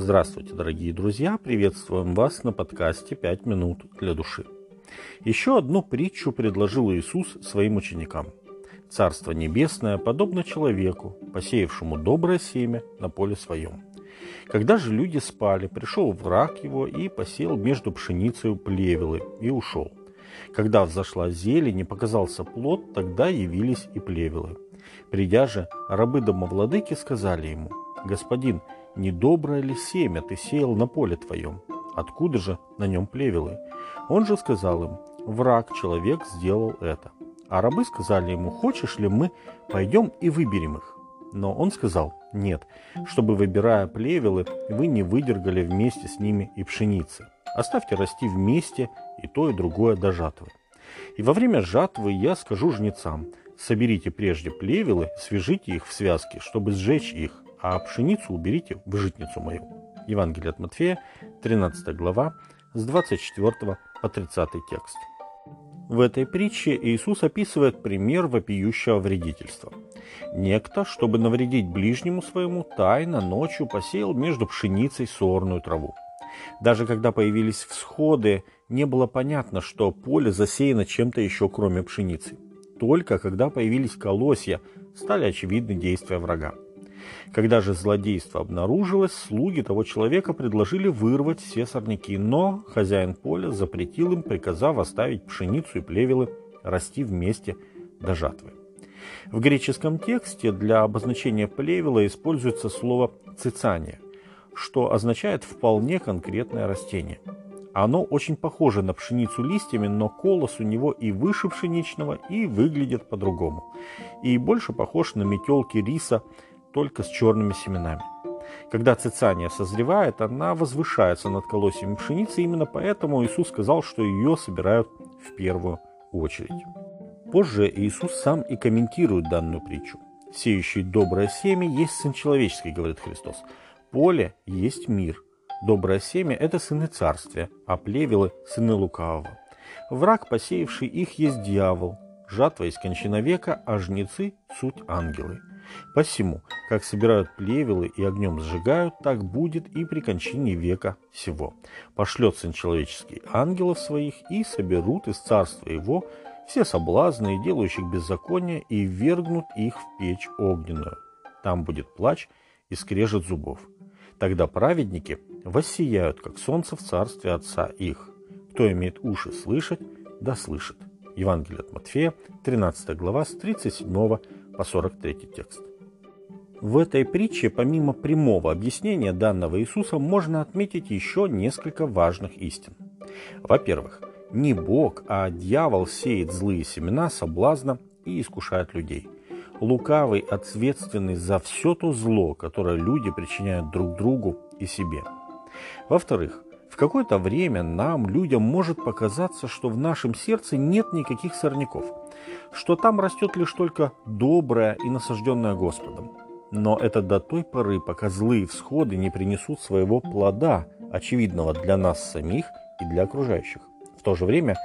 Здравствуйте, дорогие друзья! Приветствуем вас на подкасте «Пять минут для души». Еще одну притчу предложил Иисус своим ученикам. Царство небесное подобно человеку, посеявшему доброе семя на поле своем. Когда же люди спали, пришел враг его и посеял между пшеницей плевелы и ушел. Когда взошла зелень и показался плод, тогда явились и плевелы. Придя же, рабы домовладыки сказали ему, «Господин, недоброе ли семя ты сеял на поле твоем? Откуда же на нем плевелы?» Он же сказал им, «Враг, человек, сделал это». А рабы сказали ему, «Хочешь ли мы пойдем и выберем их?» Но он сказал, «Нет, чтобы, выбирая плевелы, вы не выдергали вместе с ними и пшеницы. Оставьте расти вместе и то, и другое до жатвы. И во время жатвы я скажу жнецам, соберите прежде плевелы, свяжите их в связки, чтобы сжечь их, а пшеницу уберите в житницу мою. Евангелие от Матфея, 13 глава, с 24 по 30 текст. В этой притче Иисус описывает пример вопиющего вредительства. Некто, чтобы навредить ближнему своему, тайно ночью посеял между пшеницей сорную траву. Даже когда появились всходы, не было понятно, что поле засеяно чем-то еще, кроме пшеницы. Только когда появились колосья, стали очевидны действия врага. Когда же злодейство обнаружилось, слуги того человека предложили вырвать все сорняки, но хозяин поля запретил им, приказав оставить пшеницу и плевелы расти вместе до жатвы. В греческом тексте для обозначения плевела используется слово «цицание», что означает вполне конкретное растение. Оно очень похоже на пшеницу листьями, но колос у него и выше пшеничного, и выглядит по-другому. И больше похож на метелки риса, только с черными семенами. Когда цицания созревает, она возвышается над колосьями пшеницы, именно поэтому Иисус сказал, что ее собирают в первую очередь. Позже Иисус сам и комментирует данную притчу. «Сеющий доброе семя есть Сын Человеческий», — говорит Христос. «Поле есть мир. Доброе семя – это сыны царствия, а плевелы – сыны лукавого. Враг, посеявший их, есть дьявол. Жатва из кончина века, а жнецы – суть ангелы. Посему, как собирают плевелы и огнем сжигают, так будет и при кончине века всего. Пошлет Сын Человеческий ангелов своих и соберут из царства его все соблазны, делающих беззаконие, и вергнут их в печь огненную. Там будет плач и скрежет зубов. Тогда праведники воссияют, как солнце в царстве Отца их. Кто имеет уши слышать, да слышит. Евангелие от Матфея, 13 глава, с 37 по 43 текст. В этой притче, помимо прямого объяснения данного Иисуса, можно отметить еще несколько важных истин. Во-первых, не Бог, а дьявол сеет злые семена соблазна и искушает людей. Лукавый ответственный за все то зло, которое люди причиняют друг другу и себе. Во-вторых, какое-то время нам, людям, может показаться, что в нашем сердце нет никаких сорняков – что там растет лишь только доброе и насажденное Господом. Но это до той поры, пока злые всходы не принесут своего плода, очевидного для нас самих и для окружающих. В то же время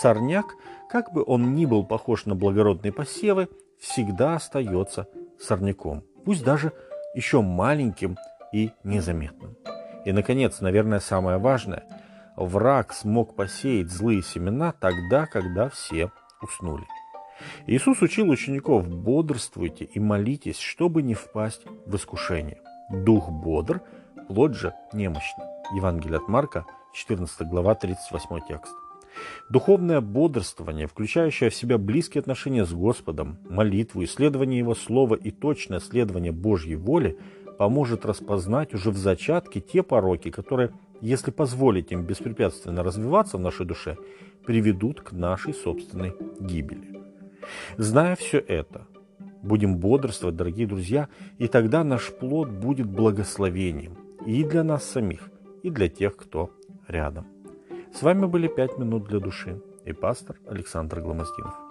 сорняк, как бы он ни был похож на благородные посевы, всегда остается сорняком, пусть даже еще маленьким и незаметным. И, наконец, наверное, самое важное, враг смог посеять злые семена тогда, когда все уснули. Иисус учил учеников «бодрствуйте и молитесь, чтобы не впасть в искушение». Дух бодр, плоть же немощна. Евангелие от Марка, 14 глава, 38 текст. Духовное бодрствование, включающее в себя близкие отношения с Господом, молитву, исследование Его Слова и точное следование Божьей воле, поможет распознать уже в зачатке те пороки, которые, если позволить им беспрепятственно развиваться в нашей душе, приведут к нашей собственной гибели. Зная все это, будем бодрствовать, дорогие друзья, и тогда наш плод будет благословением и для нас самих, и для тех, кто рядом. С вами были «Пять минут для души» и пастор Александр Гломоздинов.